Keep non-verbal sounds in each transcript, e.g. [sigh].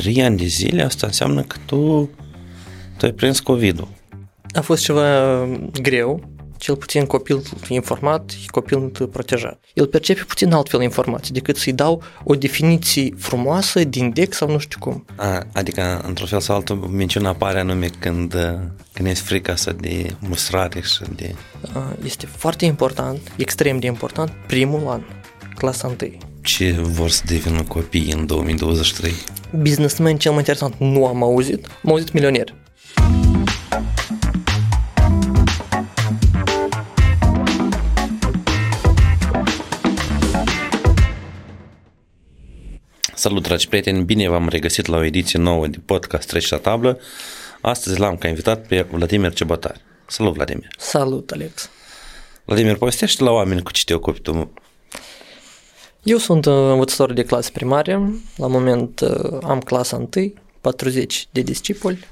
Trei ani de zile, asta înseamnă că tu, tu ai prins COVID-ul. A fost ceva greu, cel puțin copil informat și copil protejat. El percepe puțin altfel informații decât să-i dau o definiție frumoasă din DEC sau nu știu cum. A, adică, într-un fel sau altul, minciuna apare anume când, când ești frică să de mustrare și de... Este foarte important, extrem de important, primul an, clasa 1. Ce vor să devină copii în 2023? Businessman cel mai interesant nu am auzit, am auzit milionier. Salut, dragi prieteni! Bine v-am regăsit la o ediție nouă de podcast Treci la tablă. Astăzi l-am ca invitat pe Vladimir Cebătar. Salut, Vladimir! Salut, Alex! Vladimir, povestește la oameni cu ce te ocupi tu. Eu sunt învățător de clasă primare. La moment uh, am clasa 1, 40 de discipoli.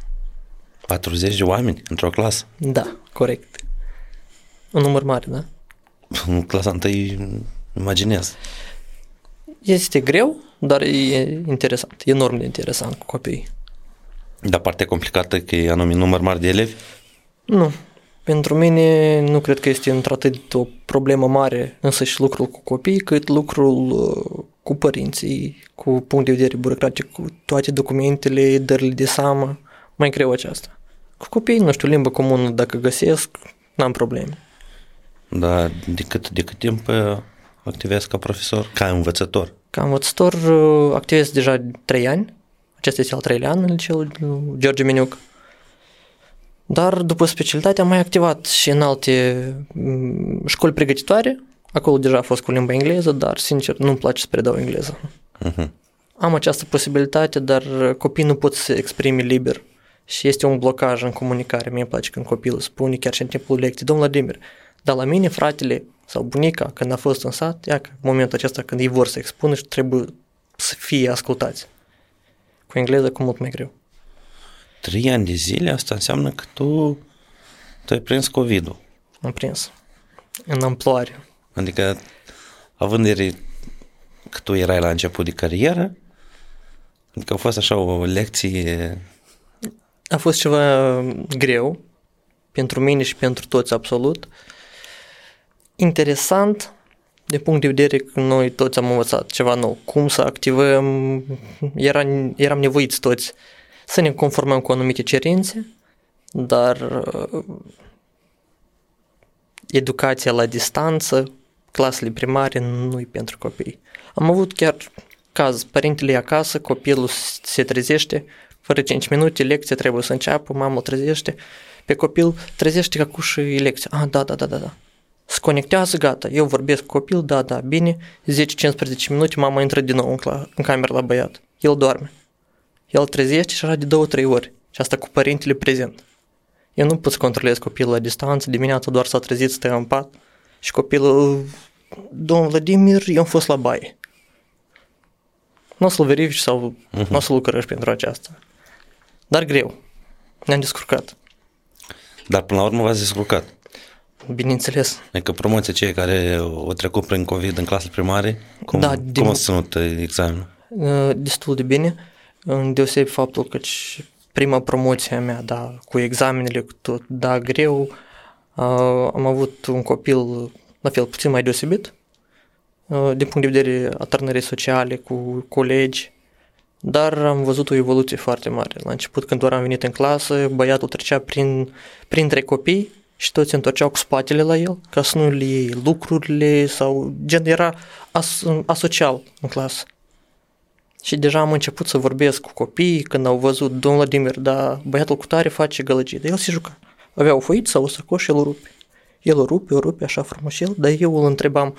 40 de oameni într-o clasă? Da, corect. Un număr mare, da? În clasa 1 imaginez. Este greu, dar e interesant, e enorm de interesant cu copiii. Dar partea complicată că e anumit număr mare de elevi? Nu. Pentru mine nu cred că este într-atât o problemă mare însă și lucrul cu copiii, cât lucrul uh, cu părinții, cu punct de vedere burocratic, cu toate documentele, dările de seamă, mai greu aceasta. Cu copiii, nu știu, limbă comună, dacă găsesc, n-am probleme. Da, de cât, de cât timp uh, activezi ca profesor, ca învățător? Ca învățător uh, activez deja 3 ani. Acesta este al treilea an în liceul George Meniuc. Dar după specialitate am mai activat și în alte mm, școli pregătitoare. Acolo deja a fost cu limba engleză, dar sincer nu-mi place să predau engleză. Uh-huh. Am această posibilitate, dar copiii nu pot să se exprime liber și este un blocaj în comunicare. Mie îmi place când copilul spune chiar și în timpul lecției, domnul Vladimir, dar la mine fratele sau bunica, când a fost în sat, ia că în momentul acesta când ei vor să expună și trebuie să fie ascultați. Cu engleză cu mult mai greu. Trei ani de zile, asta înseamnă că tu, tu ai prins COVID-ul. Am prins. În amploare. Adică, având de că tu erai la început de carieră, adică a fost așa o lecție... A fost ceva greu pentru mine și pentru toți absolut. Uh, interesant de punct de vedere că noi toți am învățat ceva nou, cum să activăm, era, eram nevoiți toți să ne conformăm cu anumite cerințe, dar uh, educația la distanță, clasele primare nu e pentru copii. Am avut chiar caz, părintele e acasă, copilul se trezește, fără 5 minute, lecția trebuie să înceapă, mama trezește, pe copil trezește ca cu și lecția. Ah, da, da, da, da, da se conectează, gata, eu vorbesc cu copil, da, da, bine, 10-15 minute, mama intră din nou în, cla- în cameră la băiat. El doarme. El trezește și așa de două, trei ori. Și asta cu părintele prezent. Eu nu pot să controlez copilul la distanță, dimineața doar s-a trezit, stă în pat și copilul, domn Vladimir, eu am fost la baie. Nu o să-l verifici sau uh-huh. nu o să lucrăști pentru aceasta. Dar greu. Ne-am descurcat. Dar până la urmă v-ați descurcat. Bineînțeles. Adică promoția cei care o trecut prin COVID în clasă primare, cum, da, din, cum a ținut examenul? Uh, destul de bine, deosebi faptul că prima promoție a mea, da, cu examenele, cu tot, da, greu, uh, am avut un copil la fel puțin mai deosebit, uh, din punct de vedere a tărnării sociale, cu colegi, dar am văzut o evoluție foarte mare. La început, când doar am venit în clasă, băiatul trecea prin, printre copii și toți se întorceau cu spatele la el ca să nu le iei lucrurile sau gen era as, asocial în clasă. Și deja am început să vorbesc cu copiii când au văzut domnul Vladimir, dar băiatul cu tare face gălăgie, dar el se juca. Avea o foiță sau o sacoșă, el o rupe. El o rupe, o rupe așa frumos el, dar eu îl întrebam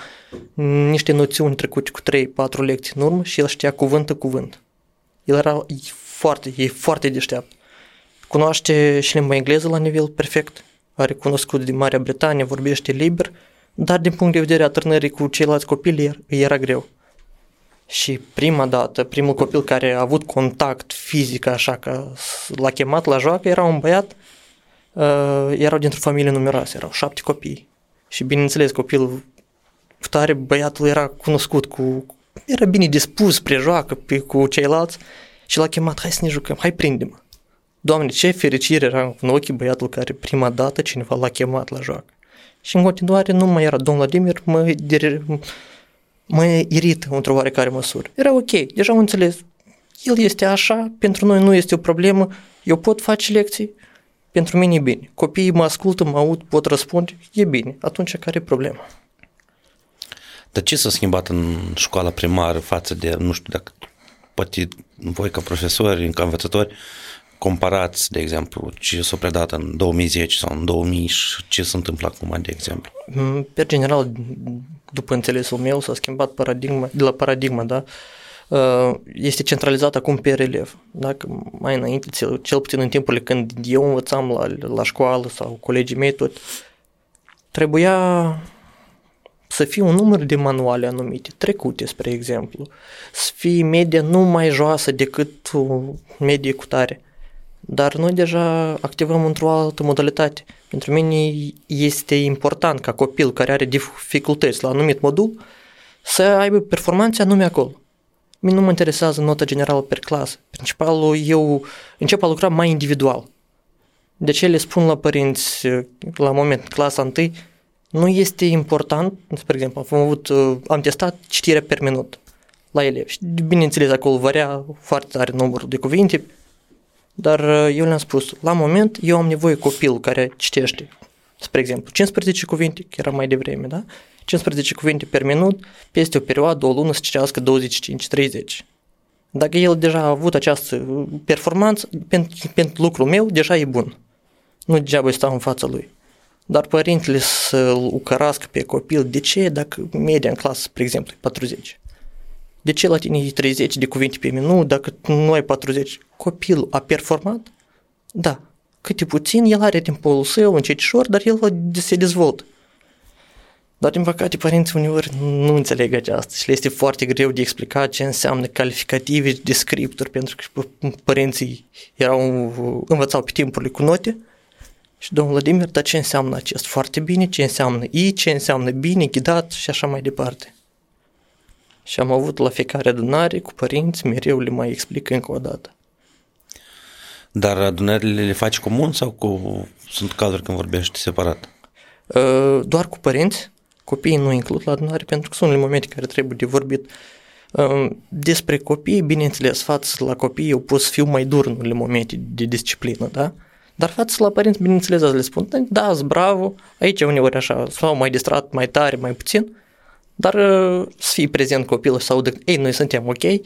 niște noțiuni trecute cu 3-4 lecții în urmă și el știa cuvânt cuvânt. El era foarte, e foarte deșteapt. Cunoaște și limba engleză la nivel perfect are cunoscut din Marea Britanie, vorbește liber, dar din punct de vedere a târnării cu ceilalți copii era greu. Și prima dată, primul copil care a avut contact fizic așa că l-a chemat la joacă era un băiat, uh, erau dintr-o familie numeroasă, erau șapte copii. Și bineînțeles copilul tare, băiatul era cunoscut cu, era bine dispus spre joacă pe, cu ceilalți și l-a chemat, hai să ne jucăm, hai prinde-mă. Doamne, ce fericire era în ochii băiatul care prima dată cineva l-a chemat la joacă. Și în continuare nu mai era domnul Vladimir, mă, mă irită într-o oarecare măsură. Era ok, deja am înțeles, el este așa, pentru noi nu este o problemă, eu pot face lecții, pentru mine e bine. Copiii mă ascultă, mă aud, pot răspunde, e bine. Atunci care e problema? Dar ce s-a schimbat în școala primară față de, nu știu dacă poate voi ca profesori, ca învățători, comparați, de exemplu, ce s-a predat în 2010 sau în 2000 și ce se întâmplă acum, de exemplu? Mm, pe general, după înțelesul meu, s-a schimbat paradigma, de la paradigma, da? Uh, este centralizat acum pe relev. Dacă mai înainte, cel, cel puțin în timpurile când eu învățam la, la școală sau colegii mei tot, trebuia să fie un număr de manuale anumite, trecute, spre exemplu, să fie media nu mai joasă decât medie cu tare. Dar noi deja activăm într-o altă modalitate. Pentru mine este important ca copil care are dificultăți la anumit modul să aibă performanțe anume acolo. Mie nu mă interesează nota generală per clasă. Principalul, eu încep a lucra mai individual. De ce le spun la părinți la moment clasa 1, nu este important, spre exemplu, am avut, am testat citirea per minut la elevi. Și bineînțeles acolo varia foarte tare numărul de cuvinte, dar eu le-am spus, la moment eu am nevoie copil care citește, spre exemplu, 15 cuvinte, că era mai devreme, da? 15 cuvinte per minut, peste o perioadă, o lună să citească 25-30. Dacă el deja a avut această performanță, pentru, pentru lucrul meu, deja e bun. Nu degeaba stau în fața lui. Dar părintele să-l ucărască pe copil, de ce dacă media în clasă, spre exemplu, e 40? De ce la tine e 30 de cuvinte pe minut dacă nu ai 40? Copilul a performat? Da. Câte puțin, el are timpul său, încetișor, dar el se dezvoltă. Dar, din păcate, părinții uneori nu înțeleg aceasta și le este foarte greu de explicat ce înseamnă calificative și descriptori, pentru că părinții erau, învățau pe timpurile cu note și domnul Vladimir, dar ce înseamnă acest foarte bine, ce înseamnă I, ce înseamnă bine, ghidat și așa mai departe. Și am avut la fiecare adunare cu părinți, mereu le mai explic încă o dată. Dar adunările le faci comun sau cu, sunt cazuri când vorbești separat? Ă, doar cu părinți, copiii nu includ la adunare pentru că sunt momente care trebuie de vorbit. Ă, despre copii, bineînțeles, față la copii eu pot să fiu mai dur în unele momente de disciplină, da? Dar față la părinți, bineînțeles, le spun, da, bravo, aici uneori așa, sau mai distrat, mai tare, mai puțin, dar uh, să fii prezent copilul să audă, ei, noi suntem ok,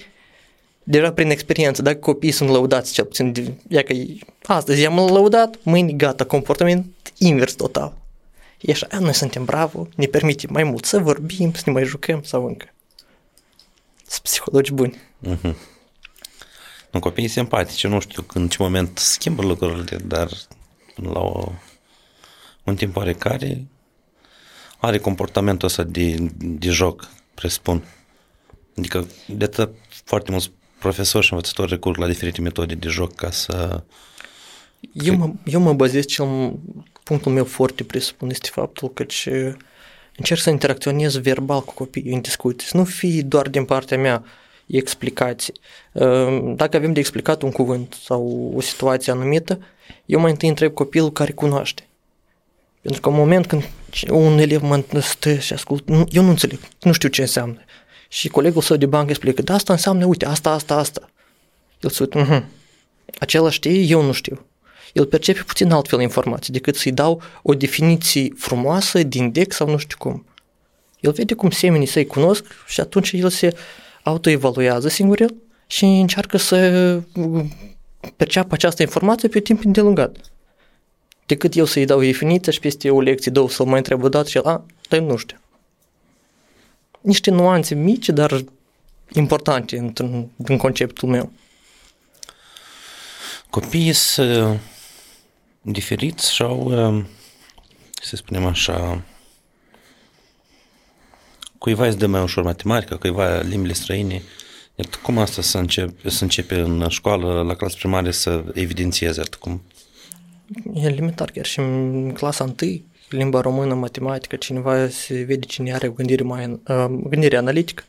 deja prin experiență, dacă copiii sunt lăudați, cel puțin, ia că astăzi i-am lăudat, mâine gata, comportament invers total. E așa, noi suntem bravo, ne permitem mai mult să vorbim, să ne mai jucăm sau încă. Sunt psihologi buni. Uh-huh. Nu, copiii simpatici, nu știu în ce moment schimbă lucrurile, dar la o, un timp oarecare are comportamentul ăsta de, de joc, presupun. Adică de atât foarte mulți profesori și învățători recurg la diferite metode de joc ca să... Eu mă, eu mă bazez cel punctul meu foarte presupun este faptul că ce încerc să interacționez verbal cu copiii în discuții, să nu fie doar din partea mea explicații. Ehm, dacă avem de explicat un cuvânt sau o situație anumită, eu mai întâi întreb copilul care cunoaște. Pentru că în moment când un elev mă stă și ascultă, eu nu înțeleg, nu știu ce înseamnă. Și colegul său de bancă explică, da, asta înseamnă, uite, asta, asta, asta. El se uită, uh-huh. acela știe, eu nu știu. El percepe puțin altfel informații decât să-i dau o definiție frumoasă din deck sau nu știu cum. El vede cum semenii să-i cunosc și atunci el se autoevaluează singur el și încearcă să perceapă această informație pe timp îndelungat decât eu să-i dau definiția și peste o lecție, două, să-l mai întreb o dată și el, a, dar nu știu. Niște nuanțe mici, dar importante în, în conceptul meu. Copiii sunt diferiți sau, um, să spunem așa, cuiva îți dă mai ușor matematică, cuiva limbile străine. Cum asta să începe, să începe în școală, la clasă primară, să evidențieze? Cum E elementar, chiar și în clasa 1, limba română, matematică, cineva se vede cine are o gândire, mai, uh, gândire analitică,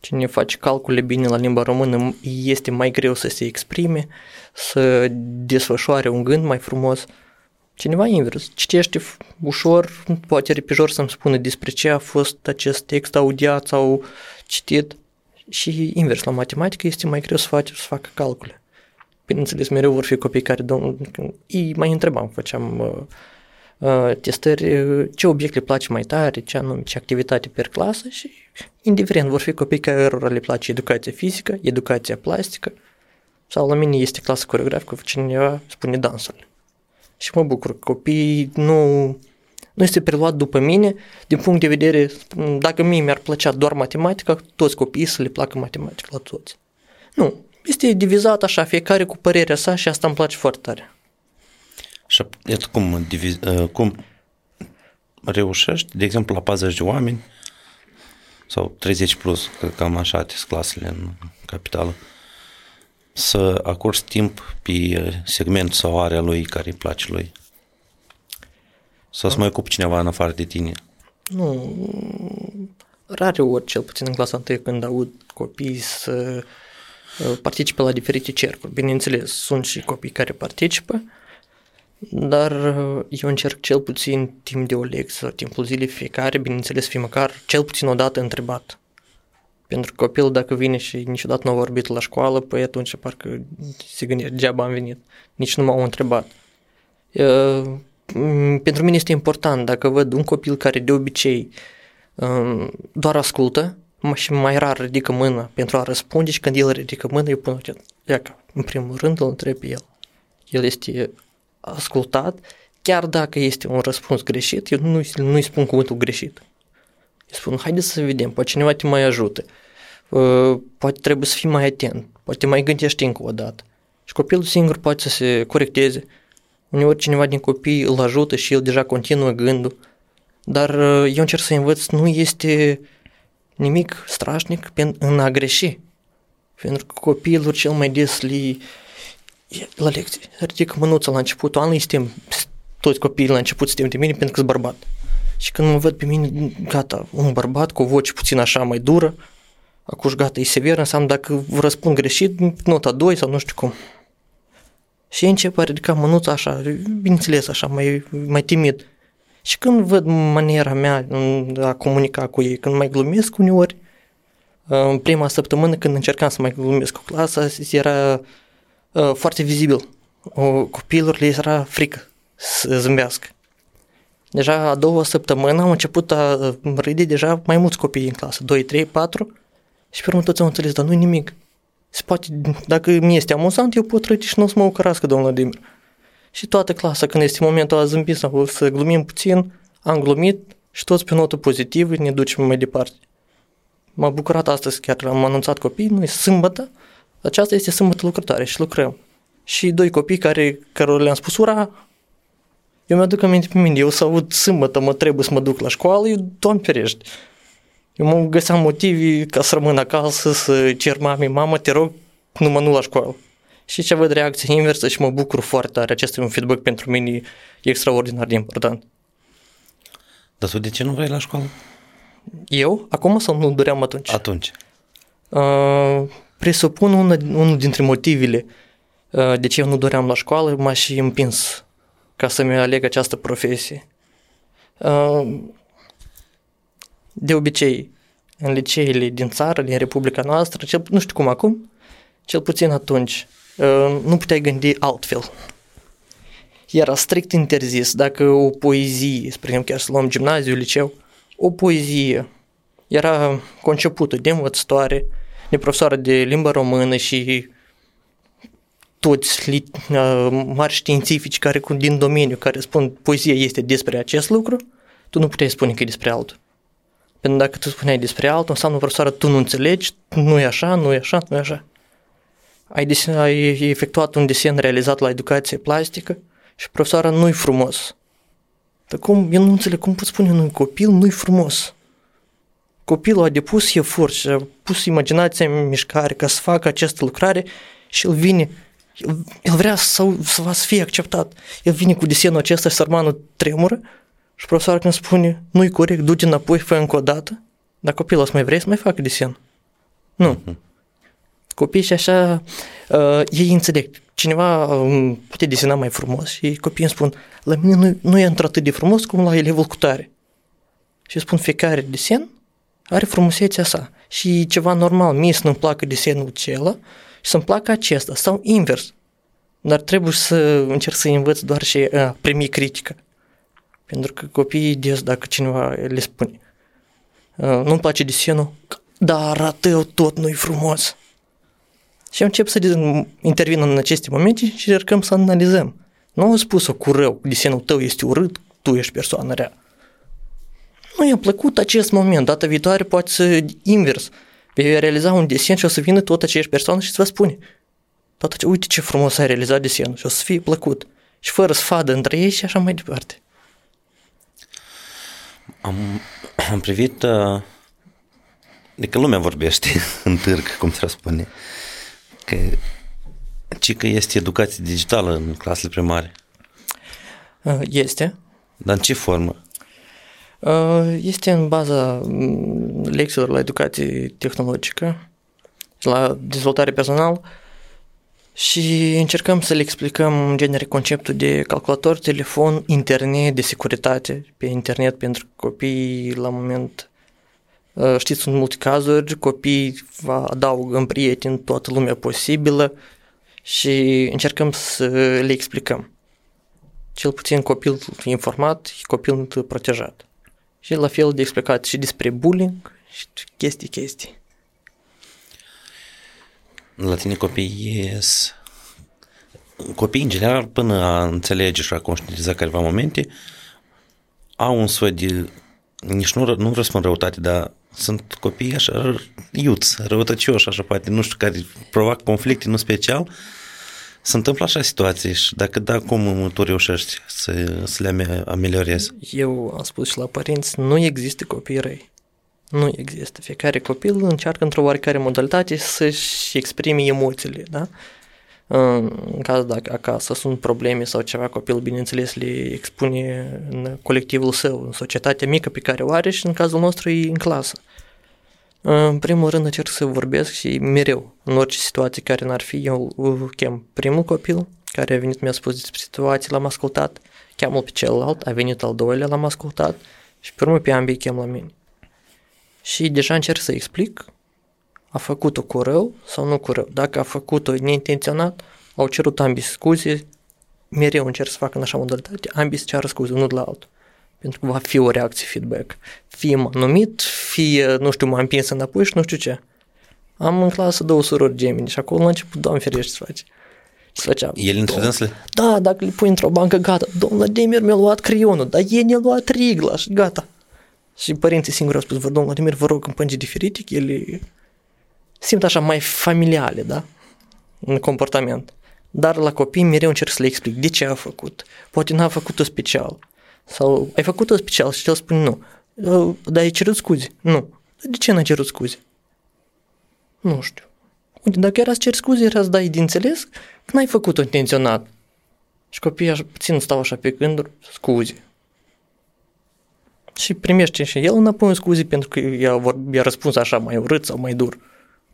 Cine face calcule bine la limba română este mai greu să se exprime, să desfășoare un gând mai frumos. Cineva invers, citește ușor, poate repijor să-mi spună despre ce a fost acest text audiat sau citit și invers, la matematică este mai greu să, faci, să facă calcule. Bineînțeles, mereu vor fi copii care, domn, îi mai întrebam, făceam uh, uh, testări, uh, ce obiect le place mai tare, ce anume, ce activitate per clasă și indiferent vor fi copii care le place educația fizică, educația plastică sau la mine este clasă coreografică, cineva spune dansul. Și mă bucur că copiii nu, nu este preluat după mine din punct de vedere, dacă mie mi-ar plăcea doar matematica, toți copiii să le placă matematica la toți. Nu, este divizat așa, fiecare cu părerea sa și asta îmi place foarte tare. Și cum, diviz, ă, cum reușești, de exemplu, la 40 de oameni sau 30 plus, că cam așa sunt clasele în capitală, să acorzi timp pe segment sau area lui care îi place lui? Sau să mai ocupi cineva în afară de tine? Nu, rare ori, cel puțin în clasa 1, când aud copii să uh, participe la diferite cercuri. Bineînțeles, sunt și copii care participă, dar uh, eu încerc cel puțin timp de o lecție sau timpul zilei fiecare, bineînțeles, fi măcar cel puțin o dată întrebat. Pentru că copilul dacă vine și niciodată nu a vorbit la școală, păi atunci parcă se gândește, degeaba am venit. Nici nu m-au întrebat. Uh, pentru mine este important dacă văd un copil care de obicei um, doar ascultă și mai rar ridică mâna pentru a răspunde și când el ridică mâna, eu pun iaca, în primul rând îl întreb pe el. El este ascultat, chiar dacă este un răspuns greșit, eu nu, nu-i spun cuvântul greșit. Îi spun, haide să vedem, poate cineva te mai ajută, uh, poate trebuie să fii mai atent, poate mai gândești încă o dată. Și copilul singur poate să se corecteze. Uneori cineva din copii îl ajută și el deja continuă gândul. Dar uh, eu încerc să învăț, nu este nimic strașnic în a greși. Pentru că copiilor cel mai des li, la lecție ridică mânuța la începutul anului, suntem, toți copiii la început suntem de mine pentru că sunt bărbat. Și când mă văd pe mine, gata, un bărbat cu o voce puțin așa mai dură, acuși gata, e sever, înseamnă dacă răspund greșit, nota 2 sau nu știu cum. Și începe a ridica mânuța așa, bineînțeles, așa, mai, mai timid. Și când văd maniera mea de a comunica cu ei, când mai glumesc uneori, în prima săptămână când încercam să mai glumesc cu clasa, era uh, foarte vizibil. Copilor le era frică să zâmbească. Deja a doua săptămână am început a râde deja mai mulți copii în clasă, 2, 3, 4 și pe urmă toți am înțeles, dar nu nimic. Se poate, dacă mi este amuzant, eu pot râde și nu o să mă ucărască, domnul Vladimir. Și toată clasa, când este momentul a zâmbi sau să glumim puțin, am glumit și toți pe notă pozitivă ne ducem mai departe. M-a bucurat astăzi, chiar am anunțat copii, noi sâmbătă, aceasta este sâmbătă lucrătoare și lucrăm. Și doi copii care, care le-am spus, ura, eu mi-aduc aminte pe mine, eu să aud sâmbătă, mă trebuie să mă duc la școală, eu, doamne ferește. Eu mă găseam motivi ca să rămân acasă, să cer mami, mamă, te rog, nu mă nu la școală. Și ce văd reacția inversă și mă bucur foarte tare. Acesta e un feedback pentru mine extraordinar de important. Dar tu de ce nu vrei la școală? Eu? Acum sau nu doream atunci? Atunci. Uh, presupun una, unul dintre motivele uh, de ce eu nu doream la școală m-a și împins ca să-mi aleg această profesie. Uh, de obicei, în liceele din țară, din Republica noastră, cel, nu știu cum acum, cel puțin atunci, uh, nu puteai gândi altfel. Era strict interzis dacă o poezie, spre exemplu, chiar să luăm gimnaziu, liceu, o poezie era concepută de învățătoare, de profesoară de limba română și toți uh, mari științifici care din domeniu care spun poezia este despre acest lucru, tu nu puteai spune că e despre altul. Pentru dacă tu spuneai despre altul, înseamnă profesoară, tu nu înțelegi, nu e așa, nu e așa, nu e așa. Ai, desen, ai efectuat un desen realizat la educație plastică și profesoara nu-i frumos. Dar cum, eu nu înțeleg, cum pot spune un copil nu-i frumos? Copilul a depus efort și a pus imaginația în mișcare ca să facă această lucrare și el vine el, el vrea să, să, să fie acceptat. El vine cu desenul acesta și sărmanul tremură și profesorul când spune nu-i corect, du-te înapoi, fă încă o dată. Dar copilul să mai vrei să mai facă desen. Nu. Copiii și așa, uh, ei înțeleg. Cineva uh, poate desena mai frumos și copiii îmi spun, la mine nu, nu e într-atât de frumos cum la elevul cu tare. Și spun, fiecare desen are frumusețea sa. Și ceva normal, mie să nu-mi placă desenul acela și să-mi placă acesta, sau invers. Dar trebuie să încerc să învăț doar și a primi critică. Pentru că copiii des, dacă cineva le spune, nu-mi place desenul, dar arată tot nu-i frumos. Și încep să intervin în aceste momente și încercăm să analizăm. Nu au spus-o cu rău, desenul tău este urât, tu ești persoană rea. Nu i-a plăcut acest moment, data viitoare poate să invers. Vei realiza un desen și o să vină tot aceeași persoană și să vă spune Tată, uite ce frumos ai realizat desenul și o să fie plăcut. Și fără sfadă între ei și așa mai departe. Am, am privit uh, de că lumea vorbește [laughs] în târg, cum se spune, că ci că este educație digitală în clasele primare. Uh, este. Dar în ce formă? Uh, este în baza mm, lecțiilor la educație tehnologică, la dezvoltare personală și încercăm să le explicăm în genere conceptul de calculator, telefon, internet, de securitate pe internet pentru copii la moment uh, știți, sunt multe cazuri, copiii adaugă în prieteni toată lumea posibilă și încercăm să le explicăm. Cel puțin copil informat și copil protejat. Și la fel de explicat și despre bullying și chestii, chestii. La tine copiii ies... Copiii, în general, până a înțelege și a conștientiza careva momente, au un soi de... Nici nu, nu răspund răutate, dar sunt copii așa iuți, răutăcioși, așa poate, nu știu, care provoacă conflicte, nu special, se întâmplă așa situații și dacă da, cum tu reușești să, să le ameliorezi? Eu am spus și la părinți, nu există copii răi. Nu există. Fiecare copil încearcă într-o oarecare modalitate să-și exprime emoțiile, da? În caz dacă acasă sunt probleme sau ceva, copilul, bineînțeles, le expune în colectivul său, în societatea mică pe care o are și în cazul nostru e în clasă. În primul rând încerc să vorbesc și mereu, în orice situație care n-ar fi, eu chem primul copil, care a venit, mi-a spus despre situații, l-am ascultat, cheamă pe celălalt, a venit al doilea, l-am ascultat și pe urmă pe ambii chem la mine. Și deja încerc să explic, a făcut-o cu rău sau nu cu rău. Dacă a făcut-o neintenționat, au cerut ambii scuze, mereu încerc să fac în așa modalitate, ambii să ceară scuze, unul de la altul. Pentru că va fi o reacție feedback. Fie m-a numit, fie, nu știu, m-a împins înapoi și nu știu ce. Am în clasă două surori gemini și acolo la început, doamne ferește, să faci. Și făcea, El între dânsele? Da, dacă le pui într-o bancă, gata. Domnul Vladimir mi-a luat creionul, dar ei ne-a luat rigla și gata. Și părinții singuri au spus, vă, domnul Vladimir, vă rog, în pângi diferite, ele simt așa mai familiale, da? În comportament. Dar la copii mereu încerc să le explic de ce a făcut. Poate n-a făcut-o special. Sau ai făcut-o special și el spune nu. Dar ai cerut scuze? Nu. De ce n-ai cerut scuze? Nu știu. Uite, dacă era să cer scuze, era să dai de înțeles că n-ai făcut-o intenționat. Și copiii așa, puțin stau așa pe gânduri, scuze. Și primește și el înapoi scuze pentru că i-a, i-a răspuns așa mai urât sau mai dur.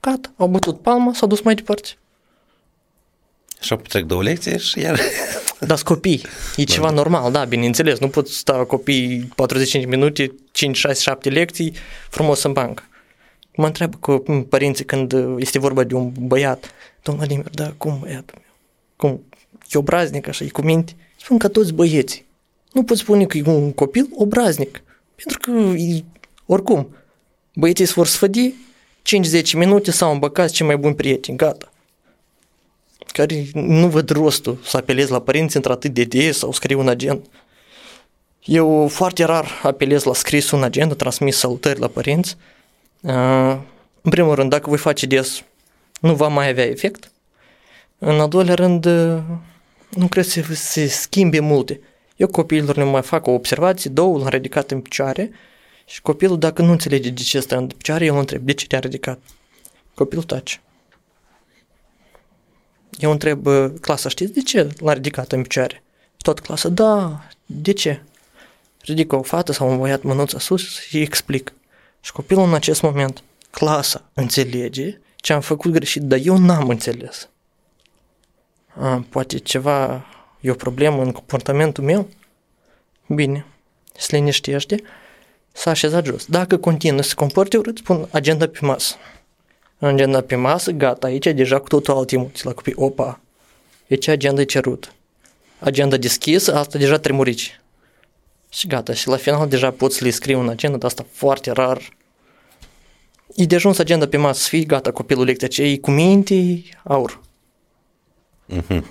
Gata, au bătut palma, s-au dus mai departe. Și au trec două lecții și iar... [laughs] Dar copii, e da. ceva normal, da, bineînțeles, nu pot sta copii 45 minute, 5, 6, 7 lecții frumos în bancă. Mă întreabă cu părinții când este vorba de un băiat, domnul Vladimir, da, cum băiatul meu? Cum? E obraznic așa, e cu minte? Spun ca toți băieții. Nu pot spune că e un copil obraznic. Pentru că, e, oricum, băieții se vor sfădi 5-10 minute sau îmbăcați cei mai buni prieteni, gata. Care nu văd rostul să apelez la părinți într-atât de des sau scriu un agent. Eu foarte rar apelez la scris un agenda, transmis salutări la părinți. În primul rând, dacă voi face des, nu va mai avea efect. În al doilea rând, nu cred să se schimbe multe. Eu copiilor le mai fac o observație, două l-am ridicat în picioare și copilul dacă nu înțelege de ce stă în picioare, eu îl întreb, de ce te-a ridicat? Copilul tace. Eu întreb clasa, știți de ce l-a ridicat în picioare? Tot clasa, da, de ce? Ridică o fată sau un băiat mânuța sus și explic. Și copilul în acest moment clasa înțelege ce am făcut greșit, dar eu n-am înțeles. A, poate ceva, e o problemă în comportamentul meu? Bine, se liniștește, s-a așezat jos. Dacă continuă să se comporte urât, spun agenda pe masă. Agenda pe masă, gata, aici deja cu totul alte emoții la copii. Opa, aici agenda e cerut. Agenda deschisă, asta deja tremurici. Și gata, și la final deja poți să le scrii un agenda, dar asta foarte rar. E de ajuns agenda pe masă să fii, gata, copilul lecția ce e cu minte, aur. Mm-hmm.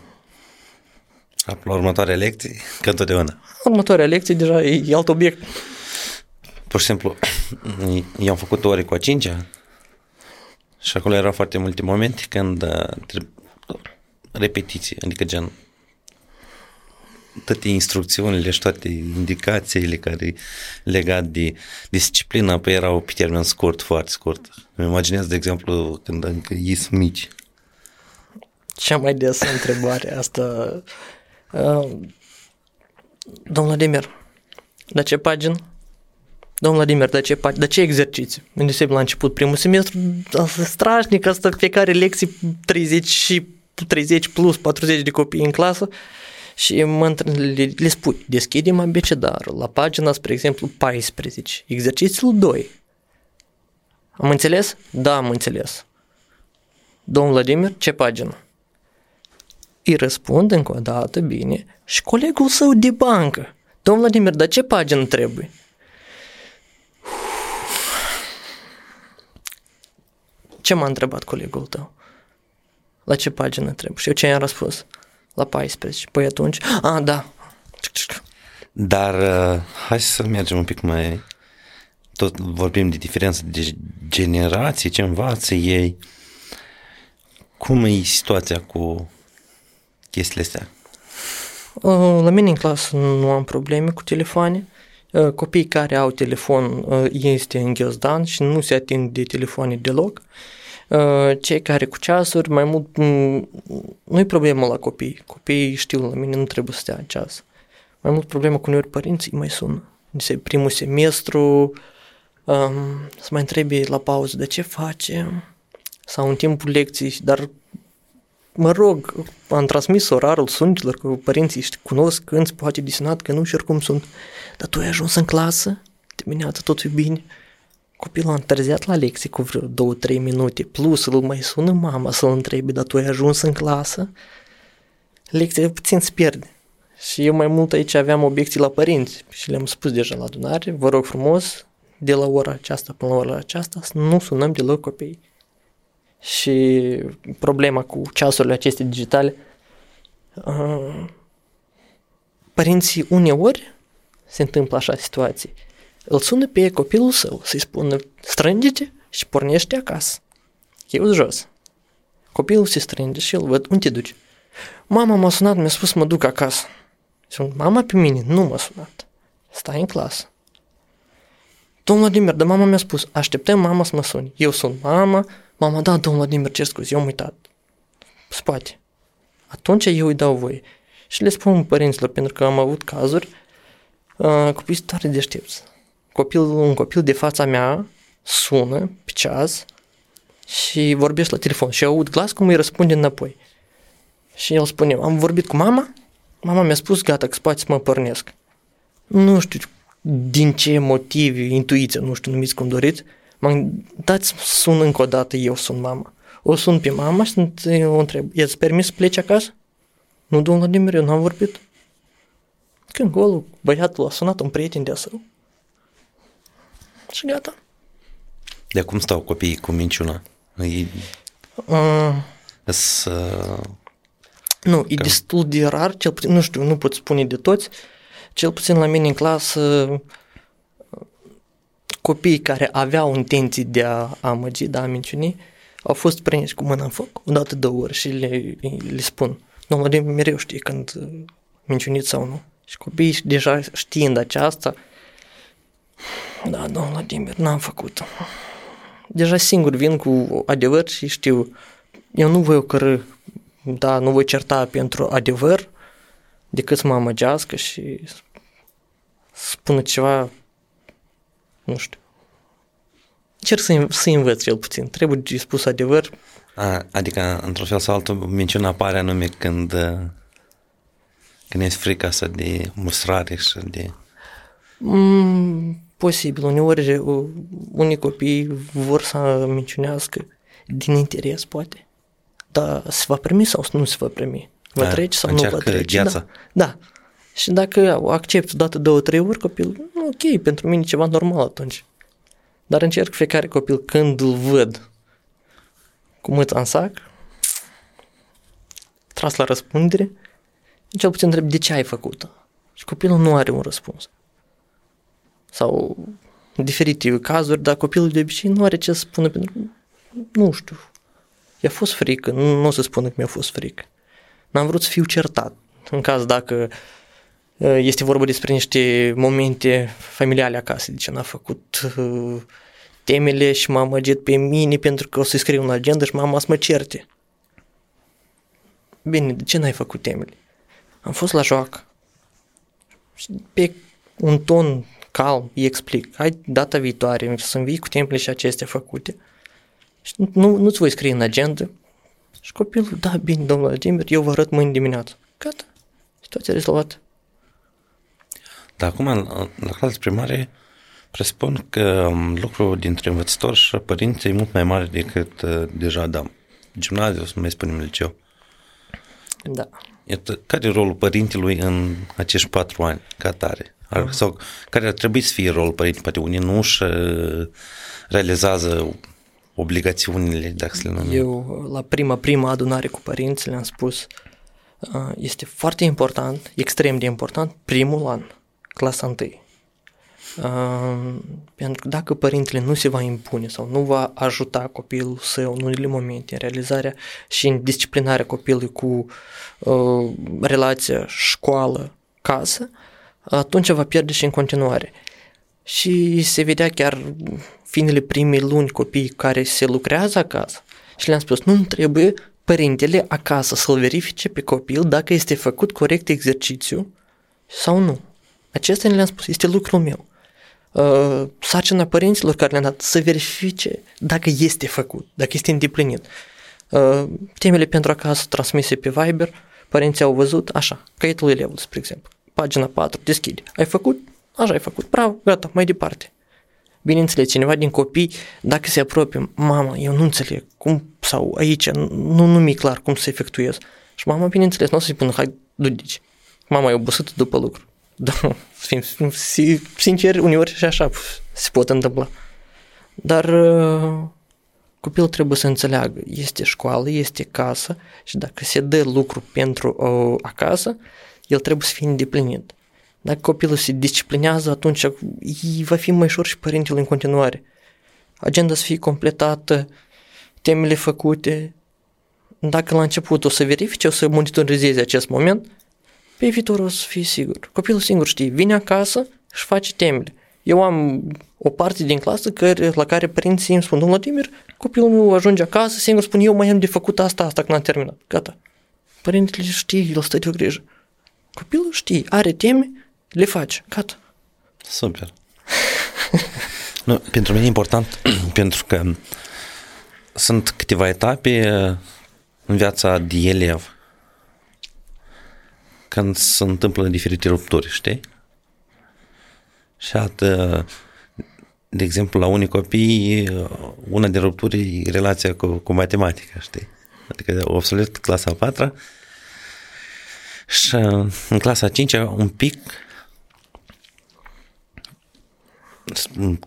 La următoarea lecție, că întotdeauna. Următoarea lecție deja e, e alt obiect. Pur și simplu, [clears throat] eu am făcut ore cu a cincea și acolo erau foarte multe momente când uh, repetiții, adică gen toate instrucțiunile și toate indicațiile care legat de disciplina pe erau pe termen scurt, foarte scurt. Îmi imaginez, de exemplu, când încă ies mici. Cea mai des întrebare asta. Uh, domnul Vladimir, de ce pagină? Domnul Vladimir, de ce, de ce exercițiu? Îndesebi la început primul semestru, asta strașnic, asta fiecare lecție 30 și 30 plus 40 de copii în clasă și mă, le, le spui, deschidem abecedarul la pagina, spre exemplu, 14, exercițiul 2. Am înțeles? Da, am înțeles. Domnul Vladimir, ce pagină? Îi răspund încă o dată bine și colegul său de bancă. Domnul Vladimir, dar ce pagină trebuie? Ce m-a întrebat colegul tău? La ce pagină trebuie? Și eu ce i-am răspuns? La 14. Păi atunci, a, da. Dar uh, hai să mergem un pic mai... Tot vorbim de diferență de generații, ce învață ei. Cum e situația cu chestiile astea? Uh, la mine în clasă nu am probleme cu telefoane. Uh, copiii care au telefon uh, este în ghiozdan și nu se ating de telefoane deloc. Cei care cu ceasuri, mai mult, nu e problemă la copii. Copiii știu, la mine nu trebuie să stea în ceas. Mai mult problemă cu uneori părinții mai sună. Se primul semestru, um, să mai întrebi la pauză de ce face sau în timpul lecției, dar mă rog, am transmis orarul suntilor că părinții știi, cunosc când poate disenat, că nu și oricum sunt. Dar tu ai ajuns în clasă, dimineața totul e bine. Copilul a întârziat la lecții cu vreo două, trei minute, plus îl mai sună mama să-l întrebe, dar tu ai ajuns în clasă? Lecția puțin se pierde. Și eu mai mult aici aveam obiecții la părinți și le-am spus deja la adunare, vă rog frumos, de la ora aceasta până la ora aceasta, să nu sunăm deloc copiii și problema cu ceasurile acestea digitale, uh, părinții uneori se întâmplă așa situații. Îl sună pe copilul său să-i spună strânge și pornește acasă. Eu jos. Copilul se strânge și îl văd, unde te duci? Mama m-a sunat, mi-a spus mă duc acasă. Sunt mama pe mine nu m-a sunat. Stai în clasă. Domnul Vladimir, dar mama mi-a spus, așteptăm mama să mă suni. Eu sunt mama, Mama, da, domnul Vladimir, cer scuze, eu am uitat. Spate. Atunci eu îi dau voie. Și le spun părinților, pentru că am avut cazuri, uh, copiii sunt tare deștepți. Copil, un copil de fața mea sună pe ceas și vorbește la telefon și aud glas cum îi răspunde înapoi. Și el spune, am vorbit cu mama, mama mi-a spus, gata, că spate să mă pornesc. Nu știu din ce motive, intuiție, nu știu, numiți cum doriți, M-am dat sun încă o dată, eu sunt mama. O sun pe mama și o întreb, i-ați permis să pleci acasă? Nu, domnul Vladimir, eu n-am vorbit. Când golul, băiatul a sunat un prieten de său. Și gata. De cum stau copiii cu minciuna? E... Uh, S, uh, nu, e destul de rar, cel puțin, nu știu, nu pot spune de toți, cel puțin la mine în clasă copiii care aveau intenții de a amăgi, de a minciuni, au fost prinși cu mâna în foc, o dată, două ori și le, le spun, domnul de mereu știe când minciunit sau nu. Și copiii deja știind aceasta, da, domnul Vladimir, n-am făcut. Deja singur vin cu adevăr și știu, eu nu voi ocărâ, da, nu voi certa pentru adevăr, decât să mă amăgească și spună ceva nu știu. încerc să, să învăț cel puțin. Trebuie spus adevăr. A, adică, într-un fel sau altul, minciuna apare anume când, uh, când ești frica să de mustrare și de... Mm, posibil. Uneori uh, unii copii vor să minciunească din interes, poate. Dar se va primi sau nu se va primi? Va trece sau nu va trece? Gheața. Da. da. Și dacă accept dată două, trei ori copilul, ok, pentru mine e ceva normal atunci. Dar încerc fiecare copil când îl văd cu mâța în sac, tras la răspundere, cel puțin întreb de ce ai făcut Și copilul nu are un răspuns. Sau diferite cazuri, dar copilul de obicei nu are ce să spună pentru nu știu, i-a fost frică, nu, nu o să spună că mi-a fost frică. N-am vrut să fiu certat. În caz dacă uh, este vorba despre niște momente familiale acasă, de ce n-a făcut uh, temele și m-a amăgit pe mine pentru că o să scriu în agenda și mama să mă certe. Bine, de ce n-ai făcut temele? Am fost la joacă. Și pe un ton calm îi explic. Hai data viitoare să vii cu temele și acestea făcute. Și nu, nu-ți voi scrie în agenda. Și copilul, da, bine, domnul Vladimir, eu vă arăt mâine dimineață. Gata. Situația rezolvată. Dar acum, la clasă primare, presupun că um, lucrul dintre învățător și părinți e mult mai mare decât uh, deja, da, gimnaziu, să mai spunem liceu. Da. Iată, care e rolul părintelui în acești patru ani, ca tare? Ar, uh-huh. Sau care ar trebui să fie rolul părintelui? Poate unii nu își uh, realizează obligațiunile, dacă să le numim. Eu, la prima, prima adunare cu părinții, le-am spus, uh, este foarte important, extrem de important, primul an, clasa întâi. Uh, pentru că dacă părintele nu se va impune sau nu va ajuta copilul său în unele momente în realizarea și în disciplinarea copilului cu uh, relația școală-casă, atunci va pierde și în continuare. Și se vedea chiar finele primei luni copii care se lucrează acasă și le-am spus, nu trebuie părintele acasă să-l verifice pe copil dacă este făcut corect exercițiu sau nu. Acesta le-am spus, este lucrul meu. Uh, sarcina părinților care le-am dat să verifice dacă este făcut, dacă este îndeplinit. Uh, temele pentru acasă transmise pe Viber, părinții au văzut, așa, caietul elevului, spre exemplu, pagina 4, deschide. Ai făcut? Așa ai făcut, bravo, gata, mai departe. Bineînțeles, cineva din copii, dacă se apropie, mama, eu nu înțeleg cum, sau aici, nu, nu mi-e clar cum să efectuez. Și mama, bineînțeles, nu o să-i spună, hai, du-te. Mama e obosită după lucru. Da, fim, sincer, uneori și așa se pot întâmpla. Dar uh, copilul trebuie să înțeleagă, este școală, este casă și dacă se dă lucru pentru uh, acasă, el trebuie să fie îndeplinit. Dacă copilul se disciplinează, atunci va fi mai ușor și părintele în continuare. Agenda să fie completată, temele făcute. Dacă la început o să verifice, o să monitorizeze acest moment, pe viitor o să fie sigur. Copilul singur știe, vine acasă și face temele. Eu am o parte din clasă care, la care părinții îmi spun, domnul Vladimir, copilul meu ajunge acasă, singur spun, eu mai am de făcut asta, asta, când am terminat. Gata. Părintele știe, el stă de o grijă. Copilul știe, are teme, le faci, gata. Super. nu, pentru mine e important [clears throat] pentru că sunt câteva etape în viața de elev când se întâmplă diferite rupturi, știi? Și atât, de exemplu, la unii copii, una din rupturi e relația cu, cu matematica, știi? Adică o absolvit clasa a patra și în clasa a cincea un pic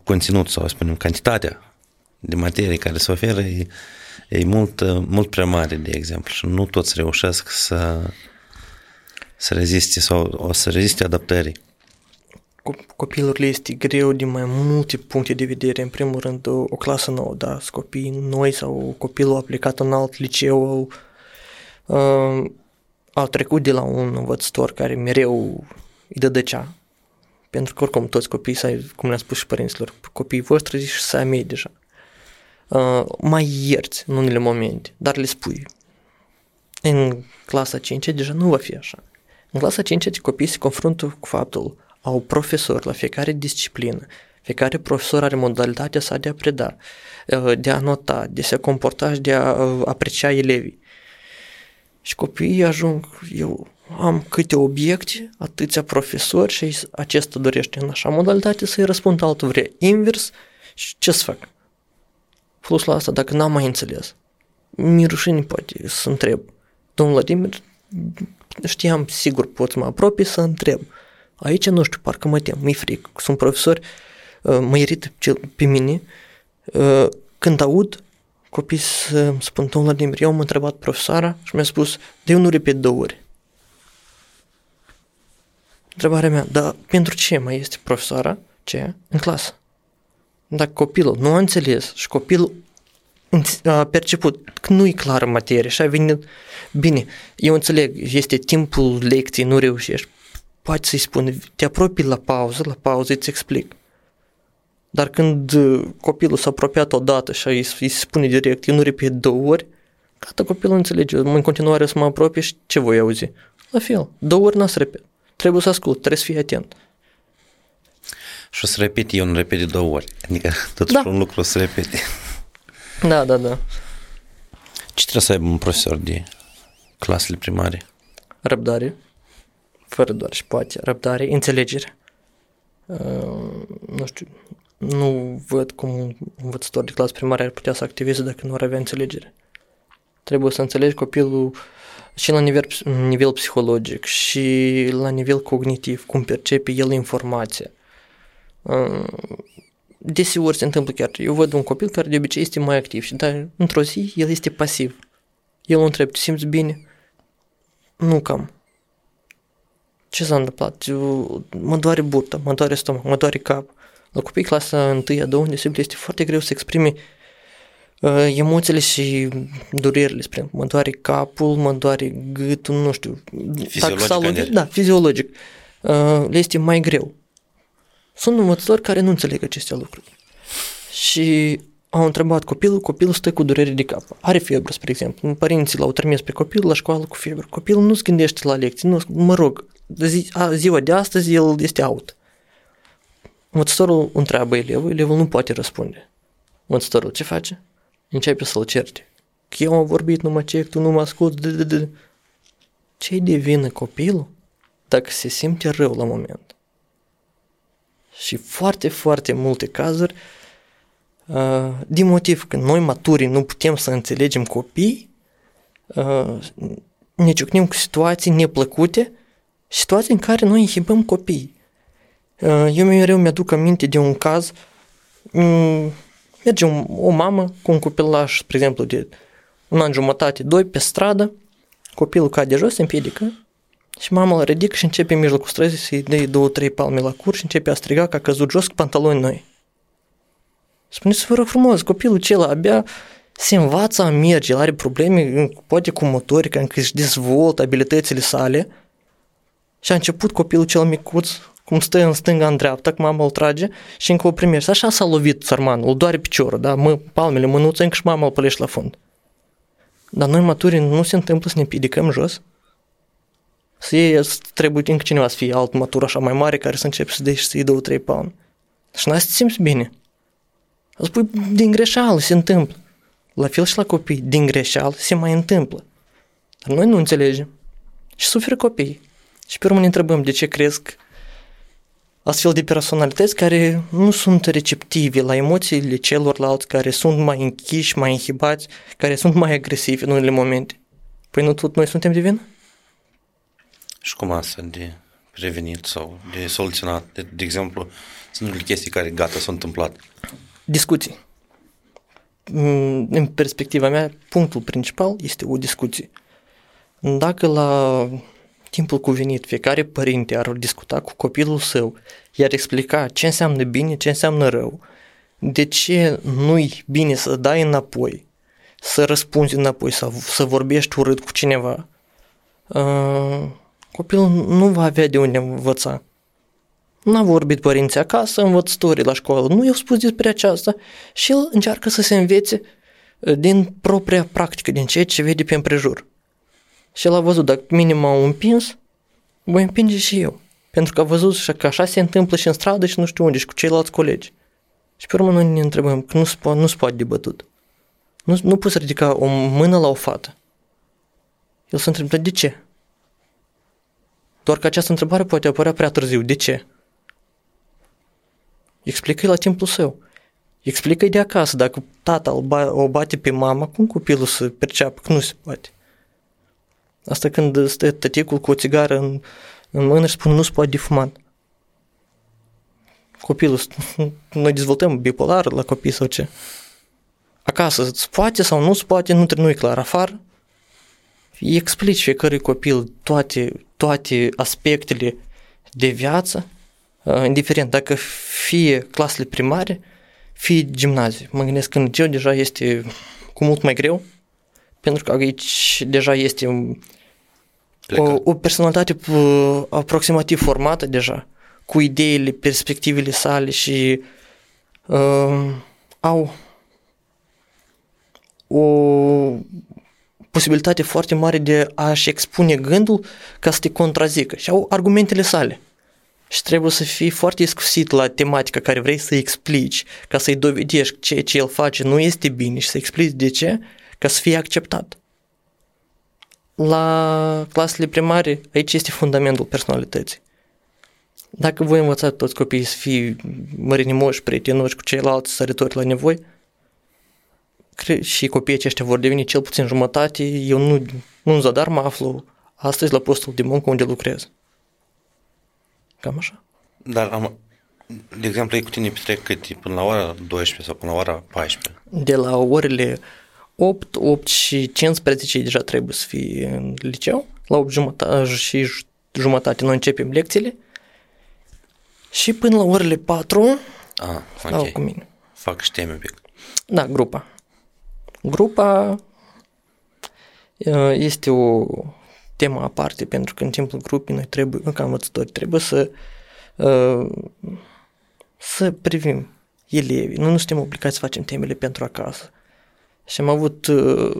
conținut sau spunem cantitatea de materie care se oferă e, e mult, mult prea mare, de exemplu, și nu toți reușesc să, să reziste sau o să reziste adaptării. Copiilor le este greu din mai multe puncte de vedere. În primul rând, o, o clasă nouă, da, sunt copii noi sau copilul a plecat în alt liceu, au, uh, au trecut de la un învățător care mereu îi dădăcea pentru că oricum toți copiii, să, cum le-am spus și părinților, copiii voștri și să ai deja. Uh, mai ierți în unele momente, dar le spui. În clasa 5 deja nu va fi așa. În clasa 5 copiii se confruntă cu faptul au profesori la fiecare disciplină, Fiecare profesor are modalitatea sa de a preda, de a nota, de a se comporta și de a aprecia elevii. Și copiii ajung, eu am câte obiecte, atâția profesori și acesta dorește în așa modalitate să-i răspund, altul vrea invers și ce să fac? Plus la asta, dacă n-am mai înțeles, mi rușine poate să întreb. Domnul Vladimir, știam, sigur pot să mă apropii să întreb. Aici, nu știu, parcă mă tem, mi-e fric. Sunt profesori, uh, mă irită pe mine, uh, când aud copii să spun, domnul Vladimir, eu am întrebat profesoara și mi-a spus, de eu nu repet două ori. Întrebarea mea, dar pentru ce mai este profesoara ce în clasă? Dacă copilul nu a înțeles și copilul a perceput că nu-i clară materie și a venit, bine, eu înțeleg, este timpul lecției, nu reușești, poate să-i spun, te apropii la pauză, la pauză îți explic. Dar când copilul s-a apropiat odată și îi, îi spune direct, eu nu repet două ori, gata, copilul înțelege, în continuare să mă apropie și ce voi auzi? La fel, două ori n să repet. Trebuie să ascult, trebuie să fii atent. Și o să repete, eu nu repet de două ori. Adică totuși da. un lucru o să repete. Da, da, da. Ce trebuie să aibă un profesor de clasele primare? Răbdare, fără doar și poate, răbdare, înțelegere. Uh, nu știu, nu văd cum un învățător de clasă primare ar putea să activeze dacă nu ar avea înțelegere. Trebuie să înțelegi copilul și la nivel, nivel psihologic și la nivel cognitiv, cum percepe el informația. Uh, deseori se întâmplă chiar. Eu văd un copil care de obicei este mai activ și dar într-o zi el este pasiv. El o întreb, te simți bine? Nu cam. Ce s-a întâmplat? Eu, mă doare burta, mă doare stomac, mă doare cap. La copii clasa 1 a doua, de simplu, este foarte greu să exprime uh, emoțiile și durerile, spre mă doare capul, mă doare gâtul, nu știu. Fiziologic. da, fiziologic. Uh, le este mai greu. Sunt învățători care nu înțeleg aceste lucruri. Și au întrebat copilul, copilul stă cu durere de cap. Are febră, spre exemplu. Părinții l-au trimis pe copil la școală cu febră. Copilul nu se gândește la lecții. Nu, mă rog, zi, a, ziua de astăzi el este out. Învățătorul întreabă elevul, elevul nu poate răspunde. Învățătorul ce face? Începe să-l certe. Că eu am vorbit, nu mă cec, tu nu mă asculti. Ce-i de vină copilul dacă se simte rău la moment? Și foarte, foarte multe cazuri, uh, din motiv că noi maturi nu putem să înțelegem copii, uh, ne ciocnim cu situații neplăcute, situații în care noi inhibăm copii. Uh, eu mereu mi-aduc aminte de un caz, um, merge o mamă cu un copilaș, spre exemplu, de un an jumătate, doi, pe stradă, copilul cade jos, se împiedică, și mama îl ridică și începe în mijlocul străzii să-i dea două, trei palme la cur și începe a striga că a căzut jos cu pantaloni noi. Spuneți, vă rog frumos, copilul acela abia se învață a merge, el are probleme, poate cu motorica, încă își dezvoltă abilitățile sale și a început copilul cel micuț, cum stă în stânga, în dreapta, că mama îl trage și încă o primește. Așa s-a lovit țărmanul, îl doare piciorul, da? Mă, palmele, mânuță, încă și mama îl pălește la fund. Dar noi maturi nu se întâmplă să ne pidicăm jos? Să iei, trebuie încă cineva să fie alt matur așa mai mare care să începe să dea și să iei două, trei palme. Și n-ai să te simți bine. Spui, din greșeală se întâmplă. La fel și la copii, din greșeală se mai întâmplă. Dar noi nu înțelegem. Și suferă copiii. Și pe urmă ne întrebăm de ce cresc astfel de personalități care nu sunt receptive la emoțiile celorlalți, care sunt mai închiși, mai inhibați, care sunt mai agresivi în unele momente. Păi nu tot noi suntem de vină? Și cum asta de prevenit sau de soluționat? De, de exemplu, sunt unele chestii care gata s-au întâmplat. Discuții. Mm, în perspectiva mea, punctul principal este o discuție. Dacă la timpul cuvenit fiecare părinte ar discuta cu copilul său, iar explica ce înseamnă bine, ce înseamnă rău, de ce nu-i bine să dai înapoi, să răspunzi înapoi, să, să vorbești urât cu cineva, uh, copilul nu va avea de unde învăța. Nu a vorbit părinții acasă, învățătorii la școală, nu i-au spus despre aceasta și el încearcă să se învețe uh, din propria practică, din ceea ce vede pe împrejur. Și el a văzut, dacă minim m-au împins, voi împinge și eu. Pentru că a văzut că așa se întâmplă și în stradă și nu știu unde și cu ceilalți colegi. Și pe urmă noi ne întrebăm că nu se poate, nu se poate de bătut. Nu, nu poți ridica o mână la o fată. El se întreabă, de ce? Doar că această întrebare poate apărea prea târziu. De ce? Explică-i la timpul său. Explică-i de acasă. Dacă tata o bate pe mama, cum copilul să perceapă că nu se poate? Asta când stă tăticul cu o țigară în, în mână și spune nu se poate de fumat. Copilul, [laughs] noi dezvoltăm bipolar la copii sau ce? Acasă se poate sau nu se poate, nu, nu e clar. Afară, explici fiecărui copil toate, toate aspectele de viață, uh, indiferent dacă fie clasele primare, fie gimnaziu. Mă gândesc că în liceu deja este cu mult mai greu, pentru că aici deja este o, o personalitate uh, aproximativ formată deja, cu ideile, perspectivele sale și uh, au o posibilitate foarte mare de a-și expune gândul ca să te contrazică și au argumentele sale. Și trebuie să fii foarte iscusit la tematica care vrei să explici, ca să-i dovedești că ceea ce el face nu este bine și să explici de ce, ca să fie acceptat. La clasele primare, aici este fundamentul personalității. Dacă voi învăța toți copiii să fie mărinimoși, prietenoși cu ceilalți săritori la nevoi, și copiii aceștia vor deveni cel puțin jumătate, eu nu, nu în zadar mă aflu astăzi la postul de muncă unde lucrez. Cam așa. Dar am, de exemplu, ei cu tine petrec cât? Până la ora 12 sau până la ora 14? De la orele 8, 8 și 15 deja trebuie să fii în liceu. La 8 jumătate și jumătate noi începem lecțiile. Și până la orele 4 ah, okay. cu mine. Fac și teme un pic. Da, grupa. Grupa uh, este o temă aparte, pentru că în timpul grupii noi trebuie, ca învățători, trebuie să uh, să privim elevii. Nu, nu suntem obligați să facem temele pentru acasă. Și am avut uh,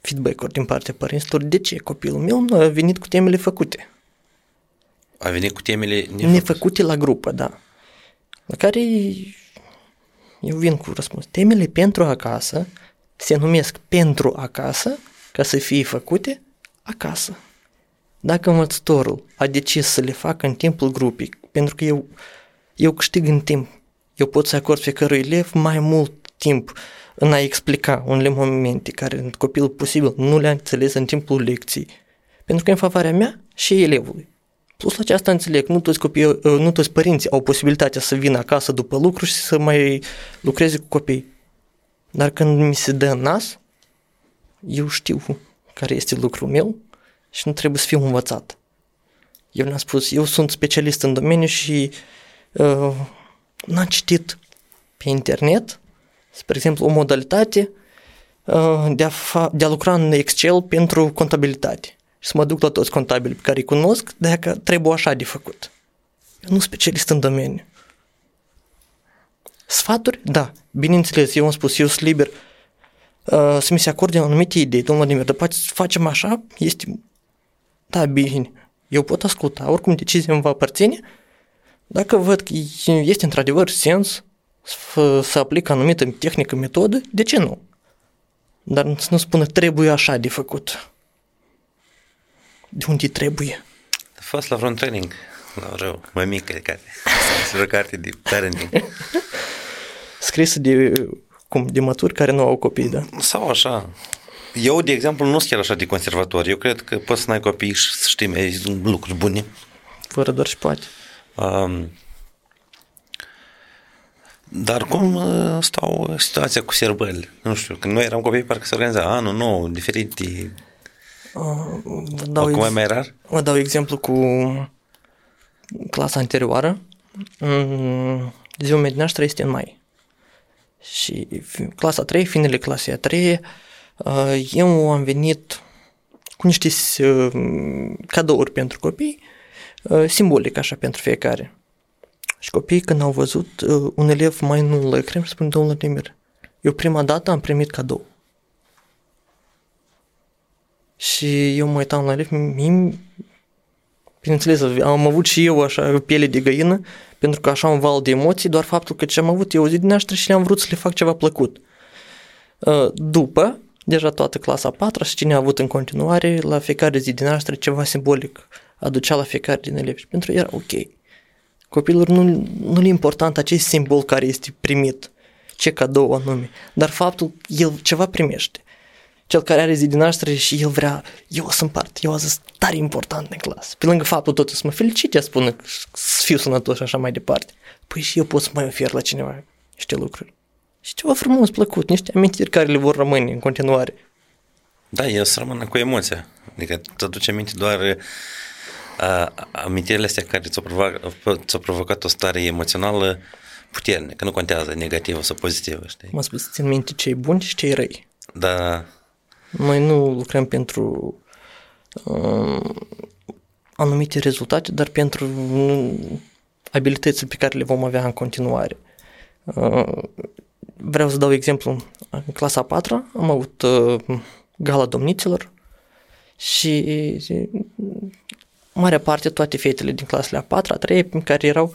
feedback-uri din partea părinților. De ce copilul meu nu a venit cu temele făcute? A venit cu temele nefăcute, nefăcute la grupă, da. La care eu vin cu răspuns. Temele pentru acasă se numesc pentru acasă ca să fie făcute acasă. Dacă învățătorul a decis să le facă în timpul grupii, pentru că eu, eu câștig în timp, eu pot să acord fiecărui elev mai mult timp în a explica unele momente care copilul posibil nu le-a înțeles în timpul lecției. Pentru că în favoarea mea și elevului. Plus la aceasta înțeleg, nu toți, copii, uh, nu toți părinții au posibilitatea să vină acasă după lucru și să mai lucreze cu copii. Dar când mi se dă nas, eu știu care este lucrul meu și nu trebuie să fiu învățat. Eu le-am spus, eu sunt specialist în domeniu și uh, n-am citit pe internet, spre exemplu, o modalitate uh, de, a fa- de a lucra în Excel pentru contabilitate și să mă duc la toți contabili pe care îi cunosc, de că trebuie așa de făcut. Eu nu specialist în domeniu. Sfaturi? Da. Bineînțeles, eu am spus, eu sunt liber uh, să mi se acorde anumite idei. Domnul Vladimir, dar poate facem așa? Este... Da, bine. Eu pot asculta. Oricum decizia îmi va aparține. Dacă văd că este într-adevăr sens să, să aplic anumită tehnică, metodă, de ce nu? Dar să nu spună trebuie așa de făcut de unde trebuie. A fost la vreun training la rău, mai mic, care să carte de parenting. Scris de, cum, de maturi care nu au copii, da? Sau așa. Eu, de exemplu, nu sunt chiar așa de conservator. Eu cred că poți să n-ai copii și să știi lucruri bune. Fără doar și poate. Um, dar cum uh, stau situația cu serbările? Nu știu, când noi eram copii, parcă se organiza anul nou, diferite Vă dau Acum ex- mai rar? Vă dau exemplu cu clasa anterioară. Ziua mea de naștere este în mai. Și clasa 3, finele clasei a 3, eu am venit cu niște cadouri pentru copii, simbolic așa pentru fiecare. Și copiii când au văzut un elev mai nu la ecran, spune domnul Vladimir, eu prima dată am primit cadou. Și eu mă uitam la elevi, mie, Bineînțeles, am avut și eu așa piele de găină, pentru că așa un val de emoții, doar faptul că ce am avut eu o zi din naștere și le-am vrut să le fac ceva plăcut. Uh, după, deja toată clasa 4 și cine a avut în continuare, la fiecare zi din naștere ceva simbolic aducea la fiecare din elevi. Și pentru era ok. Copilul nu, nu le important acest simbol care este primit, ce cadou anume, dar faptul el ceva primește cel care are zi din naștere și el vrea, eu o să împart, eu zis tare important în clasă. Pe lângă faptul tot să mă felicite, spune să fiu sănătos și așa mai departe. Păi și eu pot să mai ofer la cineva niște lucruri. Și ceva frumos, plăcut, niște amintiri care le vor rămâne în continuare. Da, eu să rămână cu emoția. Adică te aduce aminte doar a, amintirile astea care ți-au provocat, ți provocat o stare emoțională puternică, nu contează negativă sau pozitivă, știi? Mă spus, țin minte cei buni și cei răi. Da, noi nu lucrăm pentru uh, anumite rezultate, dar pentru abilitățile pe care le vom avea în continuare. Uh, vreau să dau exemplu. În clasa 4 am avut uh, gala domniților și marea parte toate fetele din clasele a 4 a 3 care erau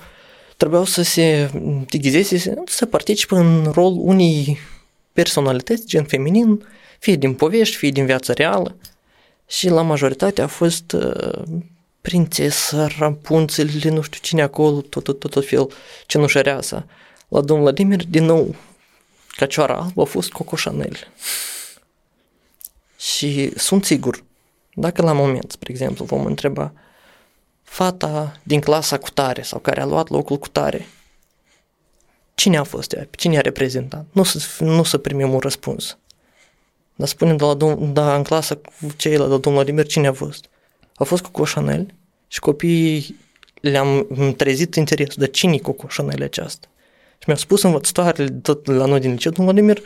trebuiau să se deghizeze, să participe în rol unei personalități, gen feminin, fie din povești, fie din viața reală. Și la majoritate a fost uh, prințesa, Rapunțele, nu știu cine acolo, tot, tot, tot, tot fel, cenușăreasa. La domnul Vladimir, din nou, cacioara albă a fost Coco Chanel. Și sunt sigur, dacă la moment, spre exemplu, vom întreba fata din clasa cu tare sau care a luat locul cu tare, cine a fost ea, cine a reprezentat? Nu să, nu să primim un răspuns. Dar spunem de la dom- da, în clasă cu ceilalți, la domnul Vladimir, cine a fost? A fost Coco Chanel și copiii le-am trezit interesul, de cine e Coco Chanel aceasta? Și mi-a spus învățătoarele tot la noi din liceu, domnul Vladimir,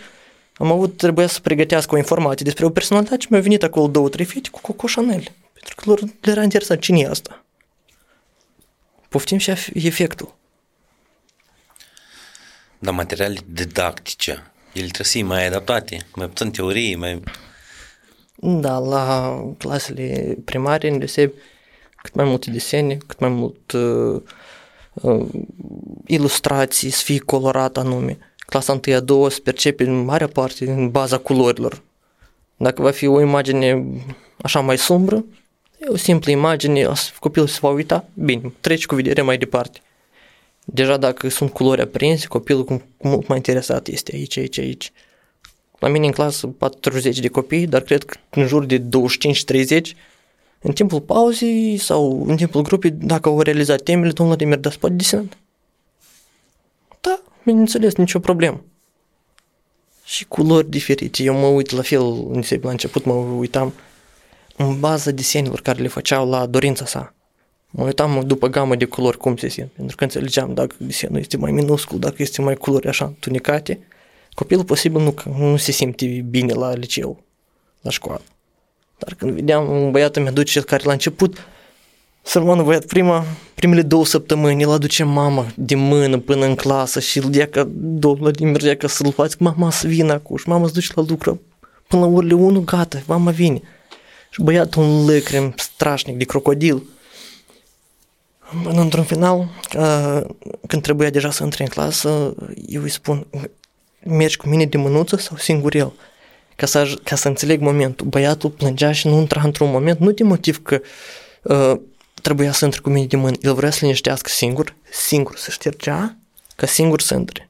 am avut, trebuia să pregătească o informație despre o personalitate și mi-au venit acolo două, trei fete cu Coco Chanel. Pentru că lor le era interesat cine e asta. Poftim și efectul. Da, materiale didactice ele trebuie să fie mai adaptate, mai puțin teorie, mai... Da, la clasele primare, în desebi, cât mai multe desene, cât mai mult uh, uh, ilustrații, să fie colorat anume. Clasa 1 a 2 se percepe în mare parte în baza culorilor. Dacă va fi o imagine așa mai sumbră, e o simplă imagine, copilul se va uita, bine, treci cu vedere mai departe. Deja dacă sunt culori aprinse, copilul mult mai interesat este aici, aici, aici. La mine în clasă 40 de copii, dar cred că în jur de 25-30, în timpul pauzei sau în timpul grupii, dacă au realizat temele, domnul Vladimir, dar poate desenat. Da, bineînțeles, nicio problemă. Și culori diferite. Eu mă uit la fel, la început mă uitam în baza desenilor care le făceau la dorința sa. Mă uitam după gamă de culori cum se simt, pentru că înțelegeam dacă desenul este mai minuscul, dacă este mai culori așa tunicate, copilul posibil nu, nu se simte bine la liceu, la școală. Dar când vedeam un băiat îmi aduce cel care la început, sărmanul băiat, prima, primele două săptămâni, el aduce mama de mână până în clasă și îl dea ca domnul mergea ca să-l faci, mama să vină acum și mama să duce la lucru. Până la orele 1, gata, mama vine. Și băiatul un lăcrim strașnic de crocodil într-un final, când trebuia deja să intre în clasă, eu îi spun, mergi cu mine de mânuță sau singur el? Ca să, ca să înțeleg momentul. Băiatul plângea și nu intra într-un moment, nu de motiv că uh, trebuia să intre cu mine de mână. El vrea să liniștească singur, singur să ștergea, ca singur să intre.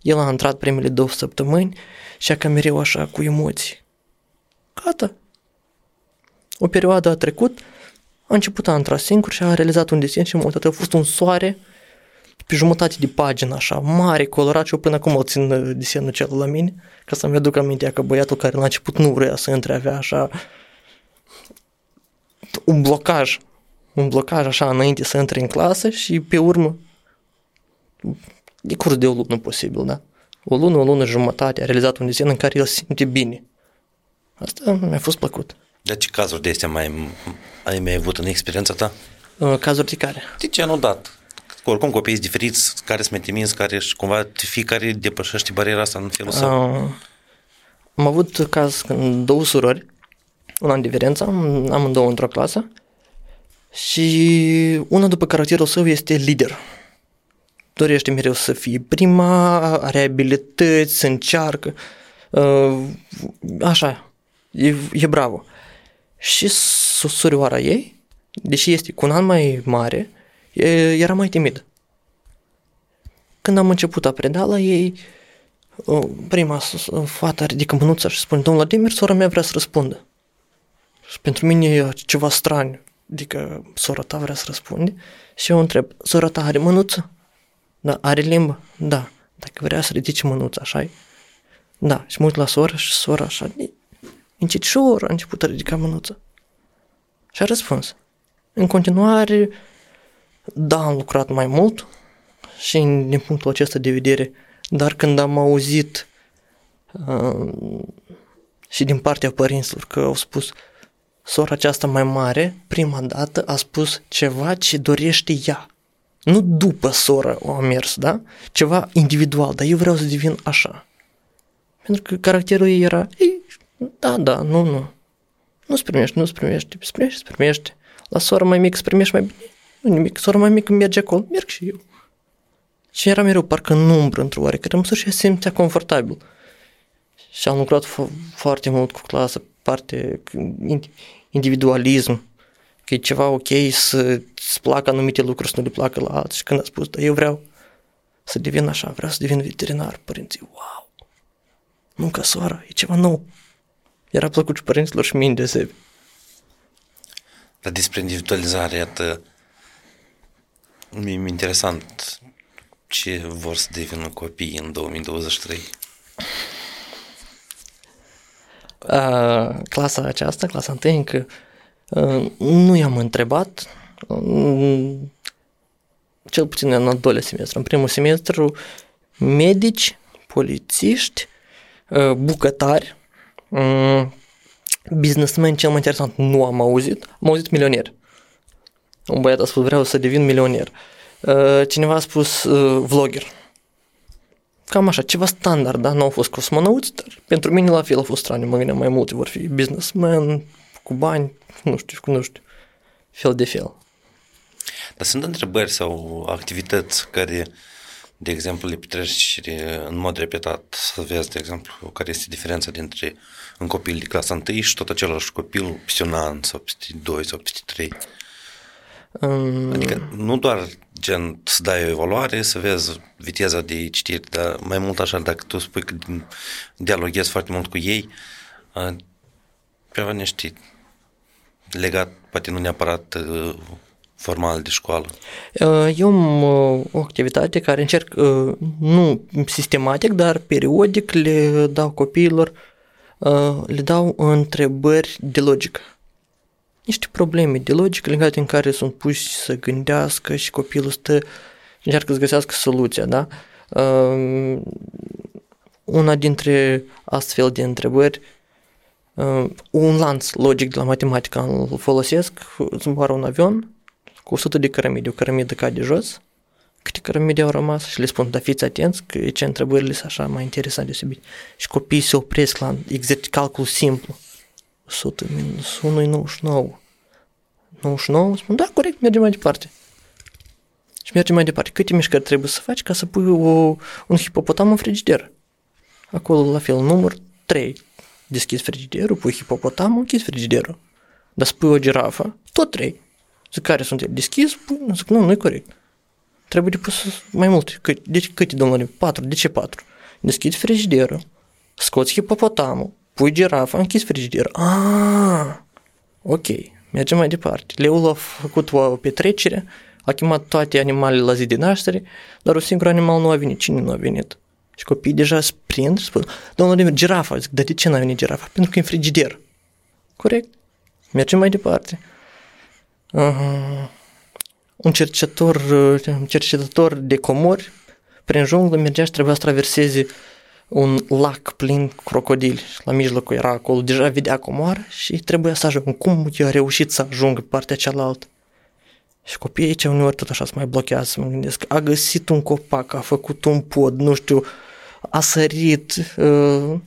El a intrat primele două săptămâni și a cam mereu așa, cu emoții. Gata. O perioadă a trecut, a început a intra singur și a realizat un desen și m-a uitat. A fost un soare pe jumătate de pagină, așa, mare, colorat și eu până acum îl țin uh, desenul cel la mine, ca să-mi aduc aminte că băiatul care la început nu vrea să intre avea așa un blocaj, un blocaj așa înainte să intre în clasă și pe urmă de curs de o lună posibil, da? O lună, o lună jumătate a realizat un desen în care el simte bine. Asta mi-a fost plăcut. De ce cazuri de astea mai ai mai avut în experiența ta? Uh, cazuri de care? De ce nu dat? Oricum copiii diferiți, care sunt mai care și cumva fiecare depășește bariera asta în felul său. Uh, am avut caz când două surori, un an diferență, amândouă într-o clasă Și una după caracterul său este lider. Dorește mereu să fie prima, are abilități, încearcă. Uh, așa, e, e bravo. Și surioara ei, deși este cu un an mai mare, era mai timidă. Când am început a preda la ei, prima fată ridică mânuța și spune, domnul Vladimir, sora mea vrea să răspundă. Și pentru mine e ceva straniu. Adică sora ta vrea să răspunde și eu întreb, sora ta are mânuță? Da, are limbă? Da. Dacă vrea să ridice mânuța, așa Da. Și mă uit la sora și sora așa, încetșor a început a ridica mânuța. Și a răspuns. În continuare, da, am lucrat mai mult și din punctul acesta de vedere, dar când am auzit uh, și din partea părinților că au spus sora aceasta mai mare, prima dată a spus ceva ce dorește ea. Nu după soră o a mers, da? Ceva individual, dar eu vreau să devin așa. Pentru că caracterul ei era, ei, da, da, nu, nu. Nu-ți primești, nu-ți primești, îți primești, îți primești. La sora mai mică îți primești mai bine. Nu nimic, sora mai mică merge acolo, merg și eu. Și era mereu parcă în umbră, într-o oarecare măsură și simțea confortabil. Și am lucrat fo- foarte mult cu clasă, parte individualism, că e ceva ok să-ți placă anumite lucruri, să nu le placă la alții. Și când a spus, da, eu vreau să devin așa, vreau să devin veterinar, părinții, wow, nu ca soara, e ceva nou. Era plăcut și părinților și mie de sebi. Dar despre individualizare, iată, mi-e interesant ce vor să devină copii în 2023. Uh, clasa aceasta, clasa 1, încă uh, nu i-am întrebat, uh, cel puțin în al doilea semestru. În primul semestru, medici, polițiști, uh, bucătari, uh, businessman cel mai interesant, nu am auzit, am auzit milionier. Un băiat a spus, vreau să devin milionier. Uh, cineva a spus uh, vlogger. Cam așa, ceva standard, da? Nu au fost cosmonauți, dar pentru mine la fel a fost straniu. Mă gândeam mai multe vor fi businessman, cu bani, nu știu, nu știu, fel de fel. Dar sunt întrebări sau activități care, de exemplu, le petreci în mod repetat, să vezi, de exemplu, care este diferența dintre un copil de clasa 1 și tot același copil peste un an sau peste 2 sau peste 3. Um... Adică nu doar gen să dai o evaluare, să vezi viteza de citire, dar mai mult așa, dacă tu spui că dialoghezi foarte mult cu ei, ceva niște legat, poate nu neapărat formal de școală? Eu am o activitate care încerc, nu sistematic, dar periodic le dau copiilor, le dau întrebări de logică niște probleme de logică legate în care sunt puși să gândească și copilul stă și încearcă să găsească soluția, da? Uh, una dintre astfel de întrebări, uh, un lanț logic de la matematică îl folosesc, zboară un avion cu 100 de cărămide, o cărămidă cade jos, câte cărămide au rămas și le spun, dar fiți atenți că ce întrebările sunt așa mai interesante deosebit. Și copiii se opresc la exerci calcul simplu. 100 minus 1 e 99. 99, spun, da, corect, mergem mai departe. Și mergem mai departe. Câte mișcări trebuie să faci ca să pui o, un hipopotam în frigider? Acolo, la fel, număr 3. Deschizi frigiderul, pui hipopotamul, închizi frigiderul. Dar spui o girafă, tot 3. Zic, care sunt ele? Deschizi? Pui, zic, nu, nu e corect. Trebuie de pus mai mult. Cât, de ce, câte, domnule? 4. De ce 4? Deschizi frigiderul, scoți hipopotamul, pui girafa, închizi frigiderul. Ah, ok. Mergem mai departe. Leul a făcut o petrecere, a chemat toate animalele la zi de naștere, dar un singur animal nu a venit. Cine nu a venit? Și copiii deja se prind și spun, domnul Vladimir, girafa. Zic, dar de ce n-a venit girafa? Pentru că e în frigider. Corect. Mergem mai departe. Uh, un cercetător, un cercetător de comori prin junglă mergea și trebuia să traverseze un lac plin crocodili. La mijlocul era acolo, deja vedea comoară și trebuia să ajungă. Cum i-a reușit să ajungă pe partea cealaltă? Și copiii aici uneori tot așa se mai blochează, mă gândesc. A găsit un copac, a făcut un pod, nu știu, a sărit. Uh,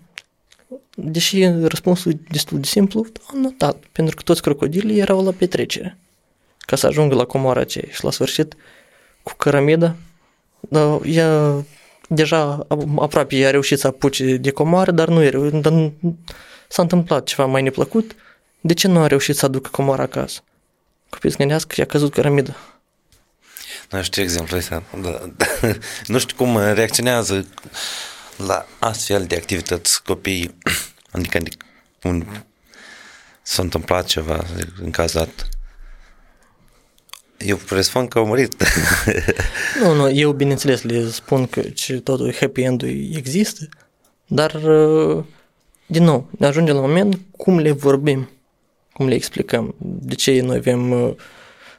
deși răspunsul e destul de simplu, a notat, pentru că toți crocodilii erau la petrecere. Ca să ajungă la comoara aceea și la sfârșit cu cărămida, da, ea deja aproape a reușit să apuce de comoară, dar nu, e, dar s-a întâmplat ceva mai neplăcut, de ce nu a reușit să aducă comoara acasă? Copilul se gândească că i-a căzut cărămida. Nu știu exemplu ăsta. Da, da. [laughs] Nu știu cum reacționează la astfel de activități copiii. [clears throat] Adică, adică un, s-a întâmplat ceva în cazat. Eu presupun că au murit. [laughs] nu, nu, eu bineînțeles le spun că totul happy end-ul există, dar uh, din nou, ne ajunge la moment cum le vorbim, cum le explicăm, de ce noi avem uh,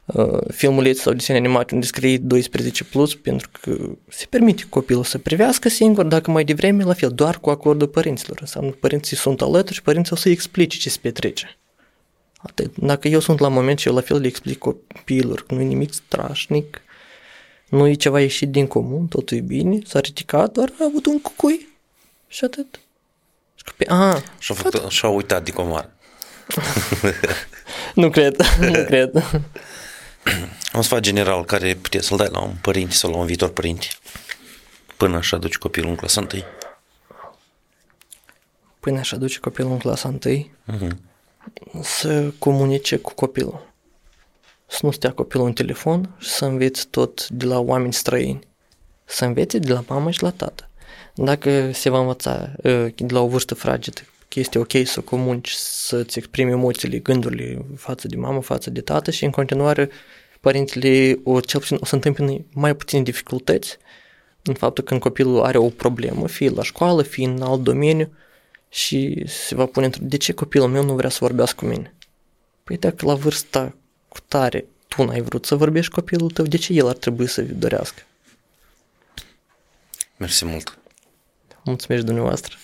uh, filmulețe sau desene animate unde scrie 12 plus, pentru că se permite copilul să privească singur, dacă mai devreme, la fel, doar cu acordul părinților. Înseamnă părinții sunt alături și părinții o să-i explice ce se petrece. Atât. Dacă eu sunt la moment și eu la fel le explic copilor că nu e nimic strașnic, nu e ceva ieșit din comun, totul e bine, s-a ridicat, doar a avut un cucui și atât. Ah, și-a, făcut, și-a uitat de comoară. [laughs] nu cred, nu [laughs] cred. Un sfat general care puteți să-l dai la un părinte sau la un viitor părinte până așa aduce copilul în clasa 1? Până așa aduce copilul în clasa 1? Uh-huh. Să comunice cu copilul. Să nu stea copilul în telefon și să înveți tot de la oameni străini. Să învețe de la mama și la tată. Dacă se va învăța ă, de la o vârstă fragedă că este ok să comunici, să-ți exprimi emoțiile, gândurile față de mamă, față de tată și în continuare părintele o, cel puțin, o să întâmpine mai puține dificultăți în faptul când copilul are o problemă, fie la școală, fie în alt domeniu și se va pune într de ce copilul meu nu vrea să vorbească cu mine? Păi dacă la vârsta cu tare tu n-ai vrut să vorbești cu copilul tău, de ce el ar trebui să dorească? Mersi mult! Mulțumesc dumneavoastră!